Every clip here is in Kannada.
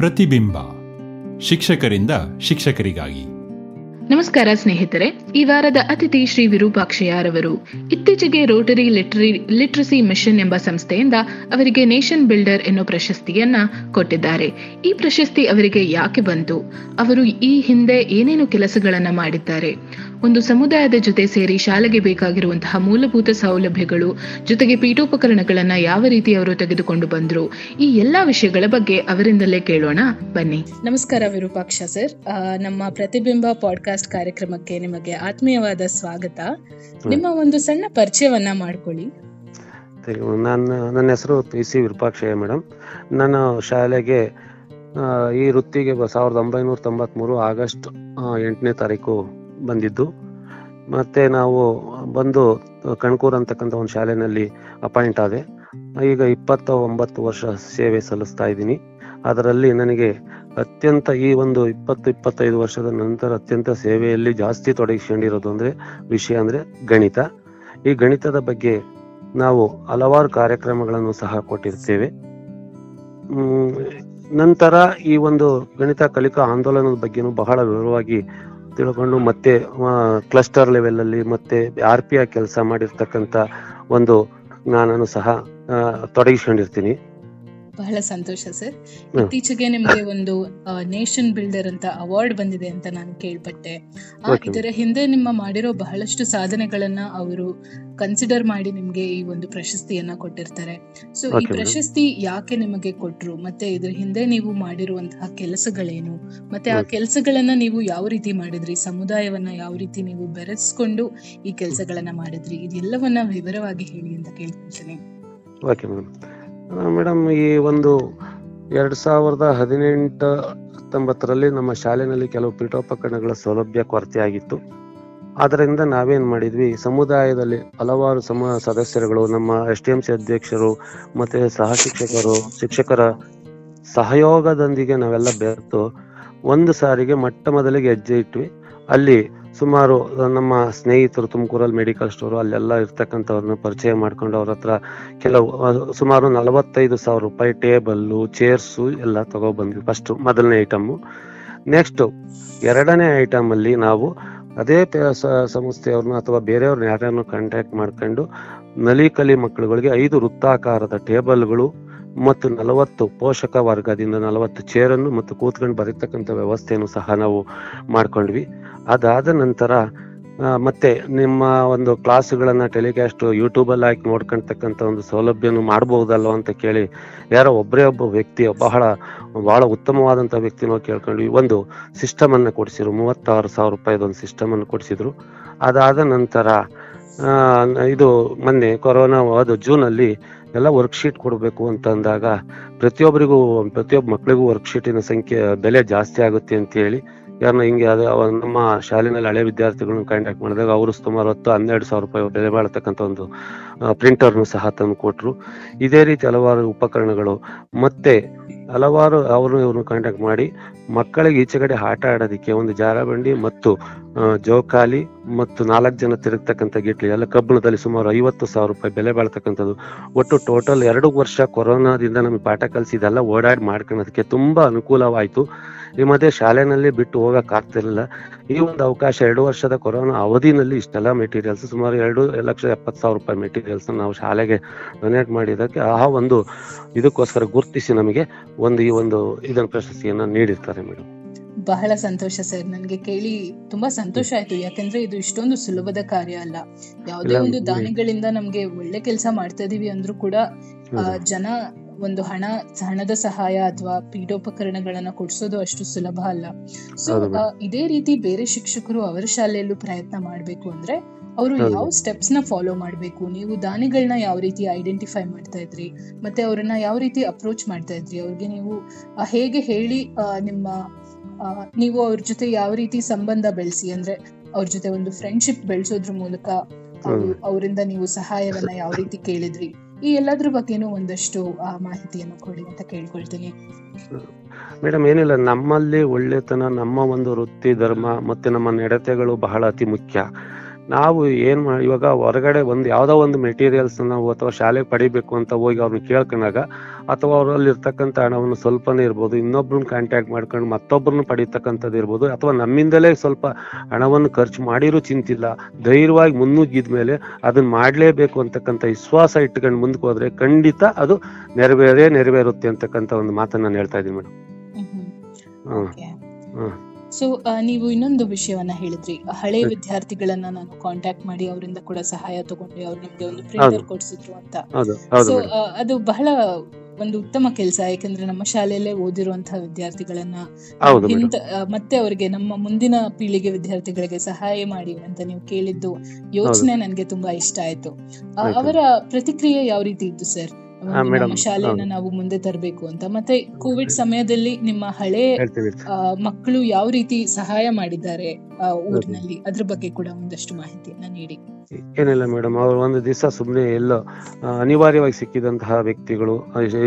ಪ್ರತಿಬಿಂಬ. ಶಿಕ್ಷಕರಿಂದ ಶಿಕ್ಷಕರಿಗಾಗಿ. ನಮಸ್ಕಾರ ಸ್ನೇಹಿತರೆ, ಈ ವಾರದ ಅತಿಥಿ ಶ್ರೀ ವಿರೂಪಾಕ್ಷಯ್ಯರವರು ಇತ್ತೀಚೆಗೆ ರೋಟರಿ ಲಿಟ್ರಿ ಲಿಟ್ರಸಿ ಮಿಷನ್ ಎಂಬ ಸಂಸ್ಥೆಯಿಂದ ಅವರಿಗೆ ನೇಷನ್ ಬಿಲ್ಡರ್ ಎನ್ನುವ ಪ್ರಶಸ್ತಿಯನ್ನ ಕೊಟ್ಟಿದ್ದಾರೆ. ಈ ಪ್ರಶಸ್ತಿ ಅವರಿಗೆ ಯಾಕೆ ಬಂತು? ಅವರು ಈ ಹಿಂದೆ ಏನೇನು ಕೆಲಸಗಳನ್ನ ಮಾಡಿದ್ದಾರೆ? ಒಂದು ಸಮುದಾಯದ ಜೊತೆ ಸೇರಿ ಶಾಲೆಗೆ ಬೇಕಾಗಿರುವಂತಹ ಮೂಲಭೂತ ಸೌಲಭ್ಯಗಳು ಜೊತೆಗೆ ಪೀಠೋಪಕರಣಗಳನ್ನ ಯಾವ ರೀತಿ ಅವರು ತೆಗೆದುಕೊಂಡು ಬಂದ್ರು? ಈ ಎಲ್ಲಾ ವಿಷಯಗಳ ಬಗ್ಗೆ ಅವರಿಂದಲೇ ಕೇಳೋಣ. ಬನ್ನಿ. ನಮಸ್ಕಾರ ವಿರೂಪಾಕ್ಷ ಸರ್. ನಮ್ಮ ಪ್ರತಿಬಿಂಬ ಪಾಡ್ಕಾಸ್ಟ್ ಕಾರ್ಯಕ್ರಮಕ್ಕೆ ನಿಮಗೆ ಆತ್ಮೀಯವಾದ ಸ್ವಾಗತ. ನಿಮ್ಮ ಒಂದು ಸಣ್ಣ ಪರಿಚಯವನ್ನ ಮಾಡ್ಕೊಳ್ಳಿ. ನಾನು ನನ್ನ ಹೆಸರು ಪಿ ಸಿ ವಿರೂಪಾಕ್ಷಯ್ಯ ಮೇಡಮ್ ನಾನು ಶಾಲೆಗೆ ಈ ವೃತ್ತಿಗೆ ಸಾವಿರದ ಒಂಬೈನೂರ ತೊಂಬತ್ಮೂರು ಆಗಸ್ಟ್ ಎಂಟನೇ ತಾರೀಕು ಬಂದಿದ್ದು. ಮತ್ತೆ ನಾವು ಬಂದು ಕಣ್ಕೂರ್ ಅಂತಕ್ಕಂಥ ಒಂದು ಶಾಲೆಯಲ್ಲಿ ಅಪಾಯಿಂಟ್ ಆದೆ. ಈಗ ಇಪ್ಪತ್ತ ಒಂಬತ್ತು ವರ್ಷ ಸೇವೆ ಸಲ್ಲಿಸ್ತಾ ಇದ್ದೀನಿ. ಅದರಲ್ಲಿ ನನಗೆ ಅತ್ಯಂತ ಈ ಒಂದು ಇಪ್ಪತ್ತು, ಇಪ್ಪತ್ತೈದು ವರ್ಷದ ನಂತರ ಅತ್ಯಂತ ಸೇವೆಯಲ್ಲಿ ಜಾಸ್ತಿ ತೊಡಗಿಸ್ಕೊಂಡಿರೋದು ಅಂದರೆ ವಿಷಯ ಅಂದ್ರೆ ಗಣಿತ. ಈ ಗಣಿತದ ಬಗ್ಗೆ ನಾವು ಹಲವಾರು ಕಾರ್ಯಕ್ರಮಗಳನ್ನು ಸಹ ಕೊಟ್ಟಿರ್ತೇವೆ. ನಂತರ ಈ ಒಂದು ಗಣಿತ ಕಲಿಕಾ ಆಂದೋಲನದ ಬಗ್ಗೆನೂ ಬಹಳ ವಿವರವಾಗಿ ತಿಳ್ಕೊಂಡು ಮತ್ತೆ ಕ್ಲಸ್ಟರ್ ಲೆವೆಲ್ ಅಲ್ಲಿ ಮತ್ತೆ ಆರ್ ಪಿ ಆರ್ ಕೆಲಸ ಮಾಡಿರ್ತಕ್ಕಂತ ಒಂದು ನಾನು ಸಹ ತೊಡಗಿಸ್ಕೊಂಡಿರ್ತೀನಿ. ಬಹಳ ಸಂತೋಷ ಸರ್. ಇತ್ತೀಚೆಗೆ ನಿಮಗೆ ಒಂದು ನೇಷನ್ ಬಿಲ್ಡರ್ ಅಂತ ಅವಾರ್ಡ್ ಬಂದಿದೆ ಅಂತ ನಾನು ಕೇಳ್ಪಟ್ಟೆ. ಇದರ ಹಿಂದೆ ನಿಮ್ಮ ಮಾಡಿರೋ ಬಹಳಷ್ಟು ಸಾಧನೆಗಳನ್ನ ಅವರು ಕನ್ಸಿಡರ್ ಮಾಡಿ ನಿಮ್ಗೆ ಈ ಒಂದು ಪ್ರಶಸ್ತಿಯನ್ನ ಕೊಟ್ಟಿರ್ತಾರೆ. ಸೊ ಈ ಪ್ರಶಸ್ತಿ ಯಾಕೆ ನಿಮಗೆ ಕೊಟ್ರು? ಮತ್ತೆ ಇದ್ರ ಹಿಂದೆ ನೀವು ಮಾಡಿರುವಂತಹ ಕೆಲಸಗಳೇನು? ಮತ್ತೆ ಆ. ಕೆಲಸಗಳನ್ನ ನೀವು ಯಾವ ರೀತಿ ಮಾಡಿದ್ರಿ? ಸಮುದಾಯವನ್ನ ಯಾವ ರೀತಿ ನೀವು ಬೆರೆಸ್ಕೊಂಡು ಈ ಕೆಲಸಗಳನ್ನ ಮಾಡಿದ್ರಿ? ಇದೆಲ್ಲವನ್ನ ವಿವರವಾಗಿ ಹೇಳಿ ಅಂತ ಕೇಳ್ತೀನಿ ಓಕೆ ಮೇಡಮ್, ಈ ಒಂದು ಎರಡ್ ಸಾವಿರದ ಹದಿನೆಂಟು ಹತ್ತೊಂಬತ್ತರಲ್ಲಿ ನಮ್ಮ ಶಾಲೆಯಲ್ಲಿ ಕೆಲವು ಪೀಠೋಪಕರಣಗಳ ಸೌಲಭ್ಯ ಕೊರತೆ ಆಗಿತ್ತು ಆದ್ದರಿಂದ ನಾವೇನ್ ಮಾಡಿದ್ವಿ ಸಮುದಾಯದಲ್ಲಿ ಹಲವಾರು ಸಮ ಸದಸ್ಯರುಗಳು, ನಮ್ಮ ಎಸ್ ಟಿ ಎಂ ಸಿ ಅಧ್ಯಕ್ಷರು ಮತ್ತೆ ಸಹ ಶಿಕ್ಷಕರು, ಶಿಕ್ಷಕರ ಸಹಯೋಗದೊಂದಿಗೆ ನಾವೆಲ್ಲ ಬೆರೆತು ಒಂದು ಸಾರಿಗೆ ಮೊಟ್ಟ ಮೊದಲಿಗೆ ಹೆಜ್ಜೆ ಇಟ್ವಿ. ಅಲ್ಲಿ ಸುಮಾರು ನಮ್ಮ ಸ್ನೇಹಿತರು ತುಮಕೂರಲ್ಲಿ ಮೆಡಿಕಲ್ ಸ್ಟೋರ್ ಅಲ್ಲೆಲ್ಲ ಇರ್ತಕ್ಕಂಥವ್ರನ್ನ ಪರಿಚಯ ಮಾಡ್ಕೊಂಡು ಅವ್ರ ಹತ್ರ ಕೆಲವು ಸುಮಾರು ನಲವತ್ತೈದು ಸಾವಿರ ರೂಪಾಯಿ ಟೇಬಲ್ಲು ಚೇರ್ಸು ಎಲ್ಲ ತಗೊಬಂದ್ವಿ ಫಸ್ಟ್ ಮೊದಲನೇ ಐಟಮ್ಮು ನೆಕ್ಸ್ಟ್ ಎರಡನೇ ಐಟಮಲ್ಲಿ ನಾವು ಅದೇ ಸಂಸ್ಥೆಯವ್ರನ್ನ ಅಥವಾ ಬೇರೆಯವ್ರನ್ನ ಯಾರ್ಯಾರನ್ನು ಕಾಂಟ್ಯಾಕ್ಟ್ ಮಾಡ್ಕೊಂಡು ನಲಿಕಲಿ ಮಕ್ಕಳುಗಳಿಗೆ ಐದು ವೃತ್ತಾಕಾರದ ಟೇಬಲ್ಗಳು ಮತ್ತು ನಲವತ್ತು ಪೋಷಕ ವರ್ಗದಿಂದ ನಲವತ್ತು ಚೇರನ್ನು ಮತ್ತು ಕೂತ್ಕೊಂಡು ಬರೀತಕ್ಕಂಥ ವ್ಯವಸ್ಥೆಯನ್ನು ಸಹ ನಾವು ಮಾಡ್ಕೊಂಡ್ವಿ. ಅದಾದ ನಂತರ ಮತ್ತೆ ನಿಮ್ಮ ಒಂದು ಕ್ಲಾಸ್ಗಳನ್ನ ಟೆಲಿಕಾಸ್ಟ್, ಯೂಟ್ಯೂಬಲ್ಲಿ ಹಾಕಿ ನೋಡ್ಕೊಂತಕ್ಕಂಥ ಒಂದು ಸೌಲಭ್ಯನೂ ಮಾಡಬಹುದಲ್ವ ಅಂತ ಕೇಳಿ ಯಾರೋ ಒಬ್ಬರೇ ಒಬ್ಬ ವ್ಯಕ್ತಿ, ಬಹಳ ಬಹಳ ಉತ್ತಮವಾದಂಥ ವ್ಯಕ್ತಿನೋ ಕೇಳ್ಕೊಂಡ್ವಿ. ಒಂದು ಸಿಸ್ಟಮನ್ನು ಕೊಡಿಸಿದ್ರು, ಮೂವತ್ತಾರು ಸಾವಿರ ರೂಪಾಯಿದೊಂದು ಒಂದು ಸಿಸ್ಟಮ್ ಅನ್ನು ಕೊಡಿಸಿದ್ರು. ಅದಾದ ನಂತರ ಇದು ಮೊನ್ನೆ ಕೊರೋನಾ, ಅದು ಜೂನ್ ಅಲ್ಲಿ ಎಲ್ಲ ವರ್ಕ್ಶೀಟ್ ಕೊಡಬೇಕು ಅಂತ ಅಂದಾಗ ಪ್ರತಿಯೊಬ್ಬರಿಗೂ, ಪ್ರತಿಯೊಬ್ಬ ಮಕ್ಕಳಿಗೂ ವರ್ಕ್ಶೀಟಿನ ಸಂಖ್ಯೆ ಬೆಲೆ ಜಾಸ್ತಿ ಆಗುತ್ತೆ ಅಂತ ಹೇಳಿ ಯಾರನ್ನ ಹಿಂಗೆ ಅದು ನಮ್ಮ ಶಾಲೆನಲ್ಲಿ ಹಳೆ ವಿದ್ಯಾರ್ಥಿಗಳನ್ನ ಕಾಂಟ್ಯಾಕ್ಟ್ ಮಾಡಿದಾಗ ಅವರು ಸುಮಾರು ಹತ್ತು, ಹನ್ನೆರಡು ಸಾವಿರ ರೂಪಾಯಿ ಬೆಲೆ ಬಾಳತಕ್ಕಂಥ ಒಂದು ಪ್ರಿಂಟರ್ನು ಸಹ ತಂದು ಕೊಟ್ಟರು ಇದೇ ರೀತಿ ಹಲವಾರು ಉಪಕರಣಗಳು. ಮತ್ತೆ ಹಲವಾರು ಅವರು ಇವ್ರನ್ನ ಕಾಂಟ್ಯಾಕ್ಟ್ ಮಾಡಿ ಮಕ್ಕಳಿಗೆ ಈಚೆ ಕಡೆ ಆಟ ಆಡೋದಕ್ಕೆ ಒಂದು ಜಾರಬಂಡಿ ಮತ್ತು ಜೋಕಾಲಿ ಮತ್ತು ನಾಲ್ಕು ಜನ ತಿರುಗ್ತಕ್ಕಂಥ ಗಿಟ್ಲಿ, ಎಲ್ಲ ಕಬ್ಬಣದಲ್ಲಿ ಸುಮಾರು ಐವತ್ತು ಸಾವಿರ ರೂಪಾಯಿ ಬೆಲೆ ಬಾಳ್ತಕ್ಕಂಥದ್ದು. ಒಟ್ಟು ಟೋಟಲ್ ಎರಡು ವರ್ಷ ಕೊರೋನಾದಿಂದ ನಮಗೆ ಪಾಠ ಕಲಿಸಿದೆಲ್ಲ ಓಡಾಡಿ ಮಾಡ್ಕೊಳ್ಳೋದಕ್ಕೆ ತುಂಬಾ ಅನುಕೂಲವಾಯಿತು. ಈ ಮಧ್ಯೆ ಶಾಲೆನಲ್ಲಿ ಬಿಟ್ಟು ಹೋಗಕ್ ಆಗ್ತಿರ್ಲಿಲ್ಲ ಈ ಒಂದು ಅವಕಾಶ ಎರಡು ವರ್ಷದ ಕೊರೋನಾ ಅವಧಿನಲ್ಲಿ ಇಷ್ಟೆಲ್ಲ ಮೆಟೀರಿಯಲ್ಸ್ ಸುಮಾರು ಎರಡು ಲಕ್ಷ ಎಪ್ಪತ್ತು ಸಾವಿರ ರೂಪಾಯಿ ಮೆಟೀರಿಯಲ್ಸ್ ನಾವು ಶಾಲೆಗೆ ಡೊನೇಟ್ ಮಾಡಿದ್ದಕ್ಕೆ ಆ ಒಂದು ಇದಕ್ಕೋಸ್ಕರ ಗುರುತಿಸಿ ನಮಗೆ ಒಂದು ಈ ಒಂದು ಇದನ್ನ ಪ್ರಶಸ್ತಿಯನ್ನ ನೀಡಿರ್ತಾರೆ ಮೇಡಮ್. ಬಹಳ ಸಂತೋಷ ಸರ್ ನನಗೆ ಕೇಳಿ ತುಂಬಾ ಸಂತೋಷ ಆಯ್ತು. ಯಾಕಂದ್ರೆ ಇದು ಇಷ್ಟೊಂದು ಸುಲಭದ ಕಾರ್ಯ ಅಲ್ಲ. ಯಾವುದೇ ಒಂದು. ದಾನಿಗಳಿಂದ ನಮ್ಗೆ ಒಳ್ಳೆ ಕೆಲಸ ಮಾಡ್ತಾ ಇದೀವಿ ಅಂದ್ರೂ ಕೂಡ ಜನ ಒಂದು ಹಣ ಹಣದ ಸಹಾಯ ಅಥವಾ ಪೀಠೋಪಕರಣಗಳನ್ನ ಕೊಡ್ಸೋದು ಅಷ್ಟು ಸುಲಭ ಅಲ್ಲ. ಸೊ ಇದೇ ರೀತಿ ಬೇರೆ ಶಿಕ್ಷಕರು ಅವರ ಶಾಲೆಯಲ್ಲೂ ಪ್ರಯತ್ನ ಮಾಡ್ಬೇಕು ಅಂದ್ರೆ ಅವರು. ಯಾವ ಸ್ಟೆಪ್ಸ್ನ ಫಾಲೋ ಮಾಡ್ಬೇಕು? ನೀವು ದಾನಿಗಳನ್ನ ಯಾವ ರೀತಿ ಐಡೆಂಟಿಫೈ ಮಾಡ್ತಾ ಇದ್ರಿ? ಮತ್ತೆ ಅವ್ರನ್ನ ಯಾವ ರೀತಿ ಅಪ್ರೋಚ್ ಮಾಡ್ತಾ ಇದ್ರಿ? ಅವ್ರಿಗೆ ನೀವು ಹೇಗೆ ಹೇಳಿ ನಿಮ್ಮ ನೀವು ಅವ್ರ ಜೊತೆ ಯಾವ ರೀತಿ ಸಂಬಂಧ ಬೆಳೆಸಿ ಅಂದ್ರೆ ಅವ್ರ ಜೊತೆ ಒಂದು ಫ್ರೆಂಡ್ಶಿಪ್ ಬೆಳೆಸೋದ್ರ ಮೂಲಕ ಅವರಿಂದ ನೀವು ಸಹಾಯವನ್ನ ಯಾವ ರೀತಿ ಕೇಳಿದ್ರಿ? ಈ ಎಲ್ಲದ್ರ ಬಗ್ಗೆನೂ ಒಂದಷ್ಟು ಮಾಹಿತಿಯನ್ನು ಕೊಡಿ ಅಂತ ಕೇಳ್ಕೊಳ್ತೀನಿ. ಮೇಡಮ್, ಏನಿಲ್ಲ, ನಮ್ಮಲ್ಲಿ ಒಳ್ಳೆತನ, ನಮ್ಮ ಒಂದು ವೃತ್ತಿ, ಧರ್ಮ, ಮತ್ತೆ ನಮ್ಮ ನಡತೆಗಳು ಬಹಳ ಅತಿ ಮುಖ್ಯ. ನಾವು ಏನ್ ಮಾಡಿ ಇವಾಗ ಹೊರಗಡೆ ಒಂದು ಯಾವ್ದೋ ಒಂದು ಮೆಟೀರಿಯಲ್ಸ್ ನಾವು ಅಥವಾ ಶಾಲೆಗೆ ಪಡಿಬೇಕು ಅಂತ ಹೋಗಿ ಅವ್ರನ್ನ ಕೇಳ್ಕೊಂಡಾಗ ಅಥವಾ ಅವರಲ್ಲಿ ಇರ್ತಕ್ಕಂಥ ಹಣವನ್ನು ಸ್ವಲ್ಪನೇ ಇರ್ಬೋದು ಇನ್ನೊಬ್ರನ್ನ ಕಾಂಟ್ಯಾಕ್ಟ್ ಮಾಡ್ಕೊಂಡು ಮತ್ತೊಬ್ಬರನ್ನ ಪಡೀತಕ್ಕಂಥದ್ದು ಇರ್ಬೋದು ಅಥವಾ ನಮ್ಮಿಂದಲೇ ಸ್ವಲ್ಪ ಹಣವನ್ನು ಖರ್ಚು ಮಾಡಿರೂ ಚಿಂತಿಲ್ಲ ಧೈರ್ಯವಾಗಿ ಮುನ್ನುಗ್ಗಿದ್ಮೇಲೆ ಅದನ್ನ ಮಾಡಲೇಬೇಕು ಅಂತಕ್ಕಂಥ ವಿಶ್ವಾಸ ಇಟ್ಟುಕೊಂಡು ಮುಂದಕ್ಕೆ ಹೋದ್ರೆ ಖಂಡಿತ ಅದು ನೆರವೇರೇ ನೆರವೇರುತ್ತೆ ಅಂತಕ್ಕಂಥ ಒಂದು ಮಾತನ್ನ ನಾನು ಹೇಳ್ತಾ ಇದ್ದೀನಿ ಮೇಡಮ್. ಹ್ಮ್ ಹ್ಮ್. ಸೊ ನೀವು ಇನ್ನೊಂದು ವಿಷಯವನ್ನ ಹೇಳಿದ್ರಿ. ಹಳೆ ವಿದ್ಯಾರ್ಥಿಗಳನ್ನ ನಾನು ಕಾಂಟ್ಯಾಕ್ಟ್ ಮಾಡಿ ಅವರಿಂದ ಕೂಡ ಸಹಾಯ ತಗೊಂಡು ಅವ್ರು ನಿಮ್ಗೆ ಒಂದು ಪ್ರಿಂಟರ್ ಕೊಡಿಸಿದ್ರು ಅಂತ. ಸೊ ಅದು ಬಹಳ ಒಂದು ಉತ್ತಮ ಕೆಲಸ. ಯಾಕಂದ್ರೆ ನಮ್ಮ ಶಾಲೆಯಲ್ಲೇ ಓದಿರುವಂತಹ ವಿದ್ಯಾರ್ಥಿಗಳನ್ನ ಮತ್ತೆ ಅವರಿಗೆ ನಮ್ಮ ಮುಂದಿನ ಪೀಳಿಗೆ ವಿದ್ಯಾರ್ಥಿಗಳಿಗೆ ಸಹಾಯ ಮಾಡಿ ಅಂತ ನೀವು ಕೇಳಿದ್ದು ಯೋಚನೆ ನನ್ಗೆ ತುಂಬಾ ಇಷ್ಟ ಆಯ್ತು. ಆಯ್ತು. ಅವರ ಪ್ರತಿಕ್ರಿಯೆ ಯಾವ ರೀತಿ ಇತ್ತು ಸರ್? ಶಾಲೆಯನ್ನ ನಾವು ಮುಂದೆ ತರಬೇಕು ಅಂತ. ಮತ್ತೆ ಕೋವಿಡ್ ಸಮಯದಲ್ಲಿ ನಿಮ್ಮ ಹಳೆ ಮಕ್ಕಳು ಯಾವ ರೀತಿ ಸಹಾಯ ಮಾಡಿದ್ದಾರೆ? ಊರಿನಲ್ಲಿ. ಅದ್ರ ಬಗ್ಗೆ ಕೂಡ ಒಂದಷ್ಟು ಮಾಹಿತಿಯನ್ನ ನೀಡಿ. ಏನಿಲ್ಲ ಮೇಡಮ್ ಅವರು ಒಂದು ದಿವಸ ಸುಮ್ಮನೆ ಎಲ್ಲ ಅನಿವಾರ್ಯವಾಗಿ ಸಿಕ್ಕಿದಂತಹ ವ್ಯಕ್ತಿಗಳು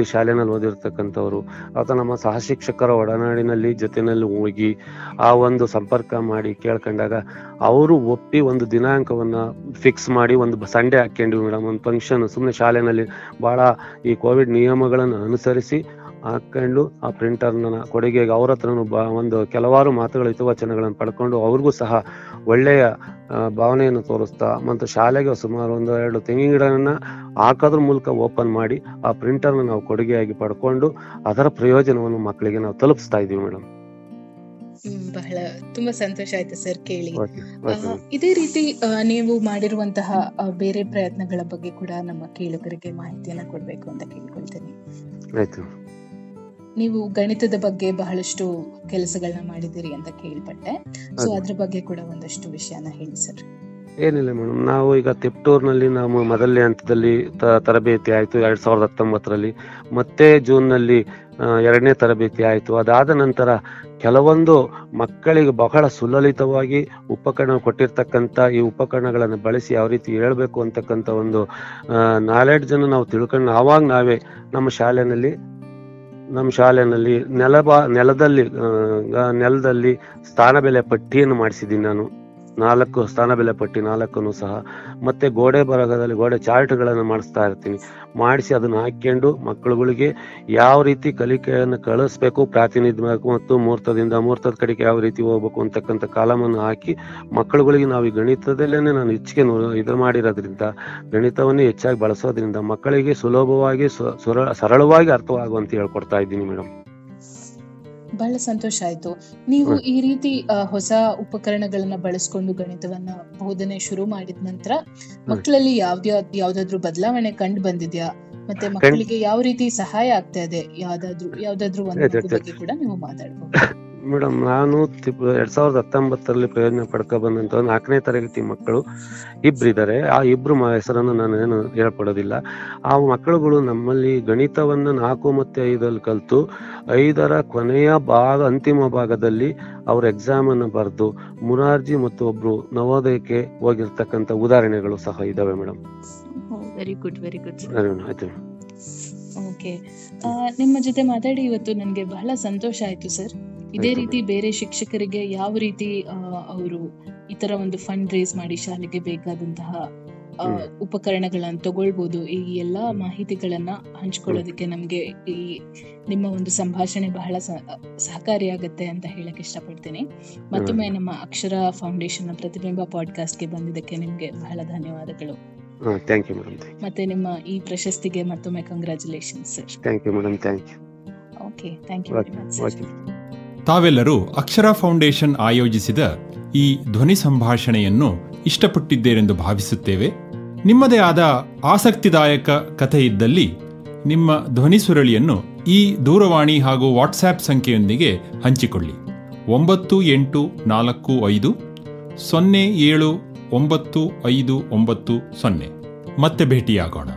ಶಾಲೆನಲ್ಲಿ ಓದಿರ್ತಕ್ಕಂಥವ್ರು ಅಥವಾ ನಮ್ಮ ಸಹ ಶಿಕ್ಷಕರ ಒಡನಾಡಿನಲ್ಲಿ ಜೊತೆನಲ್ಲಿ ಹೋಗಿ ಆ ಒಂದು ಸಂಪರ್ಕ ಮಾಡಿ ಕೇಳ್ಕೊಂಡಾಗ ಅವರು ಒಪ್ಪಿ ಒಂದು ದಿನಾಂಕವನ್ನ ಫಿಕ್ಸ್ ಮಾಡಿ ಒಂದು ಸಂಡೇ ಹಾಕ್ಕೊಂಡ್ವಿ ಮೇಡಮ್ ಒಂದು ಫಂಕ್ಷನ್ ಸುಮ್ಮನೆ ಶಾಲೆನಲ್ಲಿ ಬಹಳ ಈ ಕೋವಿಡ್ ನಿಯಮಗಳನ್ನು ಅನುಸರಿಸಿ ಹಾಕೊಂಡು ಆ ಪ್ರಿಂಟರ್ನ ಕೊಡುಗೆಗೆ ಅವ್ರ ಹತ್ರನೂ ಬ ಒಂದು ಕೆಲವಾರು ಮಾತುಗಳ ಹಿತವಚನಗಳನ್ನು ಪಡ್ಕೊಂಡು ಅವ್ರಿಗೂ ಸಹ ಒಳ್ಳೆಯ ಭಾವನೆಯನ್ನು ತೋರಿಸ್ತಾ ಮತ್ತು ಶಾಲೆಗೆ ಸುಮಾರು ಒಂದು ಎರಡು ತೆಂಗಿನ ಗಿಡನ ಹಾಕೋದ್ರ ಮೂಲಕ ಓಪನ್ ಮಾಡಿ ಆ ಪ್ರಿಂಟರ್ನ ನಾವು ಕೊಡುಗೆಯಾಗಿ ಪಡ್ಕೊಂಡು ಅದರ ಪ್ರಯೋಜನವನ್ನು ಮಕ್ಕಳಿಗೆ ನಾವು ತಲುಪಿಸ್ತಾ ಇದೀವಿ ಮೇಡಮ್. ಬಹಳ ತುಂಬಾ ಸಂತೋಷ ಆಯ್ತು ಸರ್ ಕೇಳಿ. ಇದೇ ರೀತಿ ನೀವು ಮಾಡಿರುವಂತಹ ಬೇರೆ ಪ್ರಯತ್ನಗಳ ಬಗ್ಗೆ ಕೂಡ ನಮ್ಮ ಕೇಳುಗರಿಗೆ ಮಾಹಿತಿಯನ್ನ ಕೊಡ್ಬೇಕು ಅಂತ ಕೇಳ್ಕೊಳ್ತೇನೆ. ಆಯ್ತು. ನೀವು ಗಣಿತದ ಬಗ್ಗೆ ಬಹಳಷ್ಟು ಕೆಲಸಗಳನ್ನ ಮಾಡಿದಿರಿ ಅಂತ ಕೇಳ್ಪಟ್ಟೆ. ಸೊ. ಅದ್ರ ಬಗ್ಗೆ ಕೂಡ ಒಂದಷ್ಟು ವಿಷಯನ ಹೇಳಿ ಸರ್. ಏನಿಲ್ಲ ಮೇಡಮ್ ನಾವು ಈಗ ತಿಪ್ಟೂರ್ನಲ್ಲಿ ನಾವು ಮೊದಲನೇ ಹಂತದಲ್ಲಿ ತರಬೇತಿ ಆಯಿತು ಎರಡ್ ಸಾವಿರದ ಹತ್ತೊಂಬತ್ತರಲ್ಲಿ. ಮತ್ತೆ ಜೂನ್ನಲ್ಲಿ ಎರಡನೇ ತರಬೇತಿ ಆಯಿತು. ಅದಾದ ನಂತರ ಕೆಲವೊಂದು ಮಕ್ಕಳಿಗೆ ಬಹಳ ಸುಲಲಿತವಾಗಿ ಉಪಕರಣ ಕೊಟ್ಟಿರ್ತಕ್ಕಂಥ ಈ ಉಪಕರಣಗಳನ್ನು ಬಳಸಿ ಯಾವ ರೀತಿ ಹೇಳ್ಬೇಕು ಅಂತಕ್ಕಂಥ ಒಂದು ನಾಲೆಡ್ಜನ್ನು ನಾವು ತಿಳ್ಕೊಂಡು ಆವಾಗ ನಾವೇ ನಮ್ಮ ಶಾಲೆನಲ್ಲಿ ನಮ್ಮ ಶಾಲೆನಲ್ಲಿ ನೆಲಬಾ ನೆಲದಲ್ಲಿ ಆ, ನೆಲದಲ್ಲಿ ಸ್ಥಾನ ಬೆಲೆ ಪಟ್ಟಿಯನ್ನು ಮಾಡಿಸಿದ್ದೀನಿ ನಾನು. ನಾಲ್ಕು ಸ್ಥಾನ ಬೆಲೆ ಪಟ್ಟಿ, ನಾಲ್ಕನ್ನು ಸಹ. ಮತ್ತೆ ಗೋಡೆ ಬರಗದಲ್ಲಿ, ಗೋಡೆ ಚಾರ್ಟ್ಗಳನ್ನು ಮಾಡಿಸ್ತಾ ಇರ್ತೀನಿ. ಮಾಡಿಸಿ ಅದನ್ನು ಹಾಕೊಂಡು ಮಕ್ಕಳುಗಳಿಗೆ ಯಾವ ರೀತಿ ಕಲಿಕೆಯನ್ನು ಕಳಿಸ್ಬೇಕು ಪ್ರಾತಿನಿಧ್ಯ ಮತ್ತು ಮುಹೂರ್ತದಿಂದ ಮುಹೂರ್ತದ ಕಡೆಗೆ ಯಾವ ರೀತಿ ಹೋಗ್ಬೇಕು ಅಂತಕ್ಕಂಥ ಕಾಲಮನ್ನು ಹಾಕಿ ಮಕ್ಕಳುಗಳಿಗೆ ನಾವು ಈ ಗಣಿತದಲ್ಲೇ ನಾನು ಹೆಚ್ಚಿಗೆ ಇದು ಮಾಡಿರೋದ್ರಿಂದ, ಗಣಿತವನ್ನು ಹೆಚ್ಚಾಗಿ ಬಳಸೋದ್ರಿಂದ ಮಕ್ಕಳಿಗೆ ಸುಲಭವಾಗಿ ಸರಳವಾಗಿ ಅರ್ಥವಾಗುವಂತೆ ಹೇಳ್ಕೊಡ್ತಾ ಇದ್ದೀನಿ ಮೇಡಮ್. ಬಹಳ ಸಂತೋಷ ಆಯ್ತು. ನೀವು ಈ ರೀತಿ ಹೊಸ ಉಪಕರಣಗಳನ್ನ ಬಳಸ್ಕೊಂಡು ಗಣಿತವನ್ನ ಬೋಧನೆ ಶುರು ಮಾಡಿದ ನಂತರ ಮಕ್ಕಳಲ್ಲಿ ಯಾವ್ದ್ಯಾವ್ ಯಾವ್ದಾದ್ರು ಬದಲಾವಣೆ ಕಂಡು ಬಂದಿದ್ಯಾ? ಮತ್ತೆ ಮಕ್ಕಳಿಗೆ ಯಾವ ರೀತಿ ಸಹಾಯ ಆಗ್ತಾ ಇದೆ? ಯಾವ್ದಾದ್ರು ಯಾವ್ದಾದ್ರು ಒಂದು ಬಗ್ಗೆ ಕೂಡ ನೀವು ಮಾತಾಡ್ಬೋದು. ಮೇಡಮ್ ನಾನು ಎರಡ್ ಸಾವಿರದ ಹತ್ತೊಂಬತ್ತರಲ್ಲಿ ಪ್ರಯೋಜನ ಪಡ್ಕೊ ಬಂದಂತ ನಾಲ್ಕನೇ ತರಗತಿ ಮಕ್ಕಳು ಇಬ್ರಿದ್ದಾರೆ. ಆ ಇಬ್ರು ಹೆಸರನ್ನು ನಾನು ಏನು ಹೇಳ್ಕೊಡೋದಿಲ್ಲ. ಆ ಮಕ್ಕಳುಗಳು ನಮ್ಮಲ್ಲಿ ಗಣಿತವನ್ನು ನಾಲ್ಕು ಮತ್ತೆ ಐದಲ್ಲಿ ಕಲಿತು ಐದರ ಕೊನೆಯ ಭಾಗ ಅಂತಿಮ ಭಾಗದಲ್ಲಿ ಅವ್ರ ಎಕ್ಸಾಮ್ ಅನ್ನು ಬರೆದು ಮುರಾರ್ಜಿ ಮತ್ತು ಒಬ್ರು ನವೋದಯಕ್ಕೆ ಹೋಗಿರ್ತಕ್ಕಂಥ ಉದಾಹರಣೆಗಳು ಸಹ ಇದಾವೆ madam. Very good very good ಆಯ್ತು. ಓಕೆ ನಿಮ್ಮ ಜೊತೆ ಮಾತಾಡಿ ಇವತ್ತು ನನಗೆ ಬಹಳ ಸಂತೋಷ ಆಯ್ತು ಸರ್. ಇದೇ ರೀತಿ ಬೇರೆ ಶಿಕ್ಷಕರಿಗೆ ಯಾವ ರೀತಿ ಅವರು ಈ ತರ ಒಂದು ಫಂಡ್ ರೇಸ್ ಮಾಡಿ ಶಾಲೆಗೆ ಬೇಕಾದಂತಹ. ಉಪಕರಣಗಳನ್ನ ತಗೊಳ್ಬೋದು. ಈ ಎಲ್ಲಾ ಮಾಹಿತಿಗಳನ್ನ ಹಂಚ್ಕೊಳ್ಳೋದಕ್ಕೆ ನಮ್ಗೆ ಈ ನಿಮ್ಮ ಒಂದು ಸಂಭಾಷಣೆ ಬಹಳ ಸಹಕಾರಿಯಾಗತ್ತೆ ಅಂತ ಹೇಳಕ್ ಇಷ್ಟಪಡ್ತೀನಿ. ಮತ್ತೊಮ್ಮೆ ನಮ್ಮ ಅಕ್ಷರ ಫೌಂಡೇಶನ್ ಪ್ರತಿಬಿಂಬ ಪಾಡ್ಕಾಸ್ಟ್ಗೆ ಬಂದಿದ್ದಕ್ಕೆ ನಿಮ್ಗೆ ಬಹಳ ಧನ್ಯವಾದಗಳು. ಮತ್ತೆ ನಿಮ್ಮ ಈ ಪ್ರಶಸ್ತಿಗೆ ಮತ್ತೊಮ್ಮೆ congratulation sir thank you madam thank you okay thank you very much ತಾವೆಲ್ಲರೂ ಅಕ್ಷರ ಫೌಂಡೇಶನ್ ಆಯೋಜಿಸಿದ ಈ ಧ್ವನಿ ಸಂಭಾಷಣೆಯನ್ನು ಇಷ್ಟಪಟ್ಟಿದ್ದೇರೆಂದು ಭಾವಿಸುತ್ತೇವೆ. ನಿಮ್ಮದೇ ಆದ ಆಸಕ್ತಿದಾಯಕ ಕಥೆ ಇದ್ದಲ್ಲಿ ನಿಮ್ಮ ಧ್ವನಿ ಸುರಳಿಯನ್ನು ಈ ದೂರವಾಣಿ ಹಾಗೂ ವಾಟ್ಸ್ಆ್ಯಪ್ ಸಂಖ್ಯೆಯೊಂದಿಗೆ ಹಂಚಿಕೊಳ್ಳಿ. ಒಂಬತ್ತು ಎಂಟು ನಾಲ್ಕು ಐದು ಸೊನ್ನೆ ಏಳು ಒಂಬತ್ತು ಐದು ಒಂಬತ್ತು ಸೊನ್ನೆ. ಮತ್ತೆ ಭೇಟಿಯಾಗೋಣ.